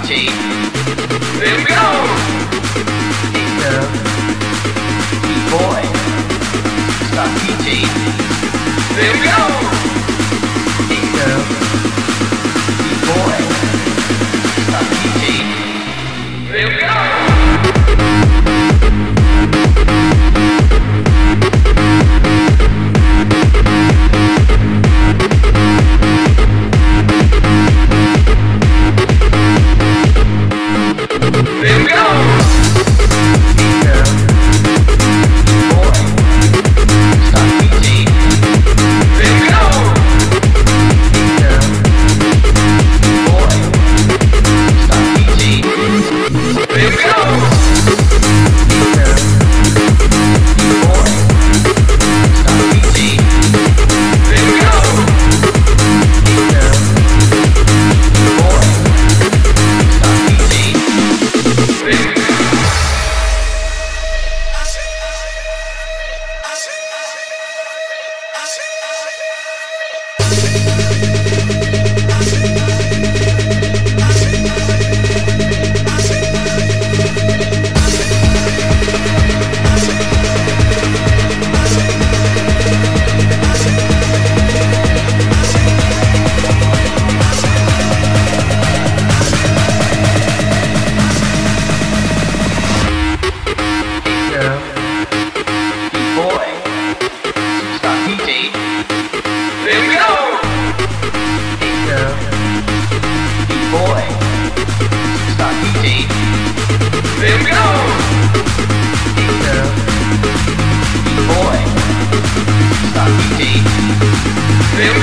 Here we go. Hey Pelo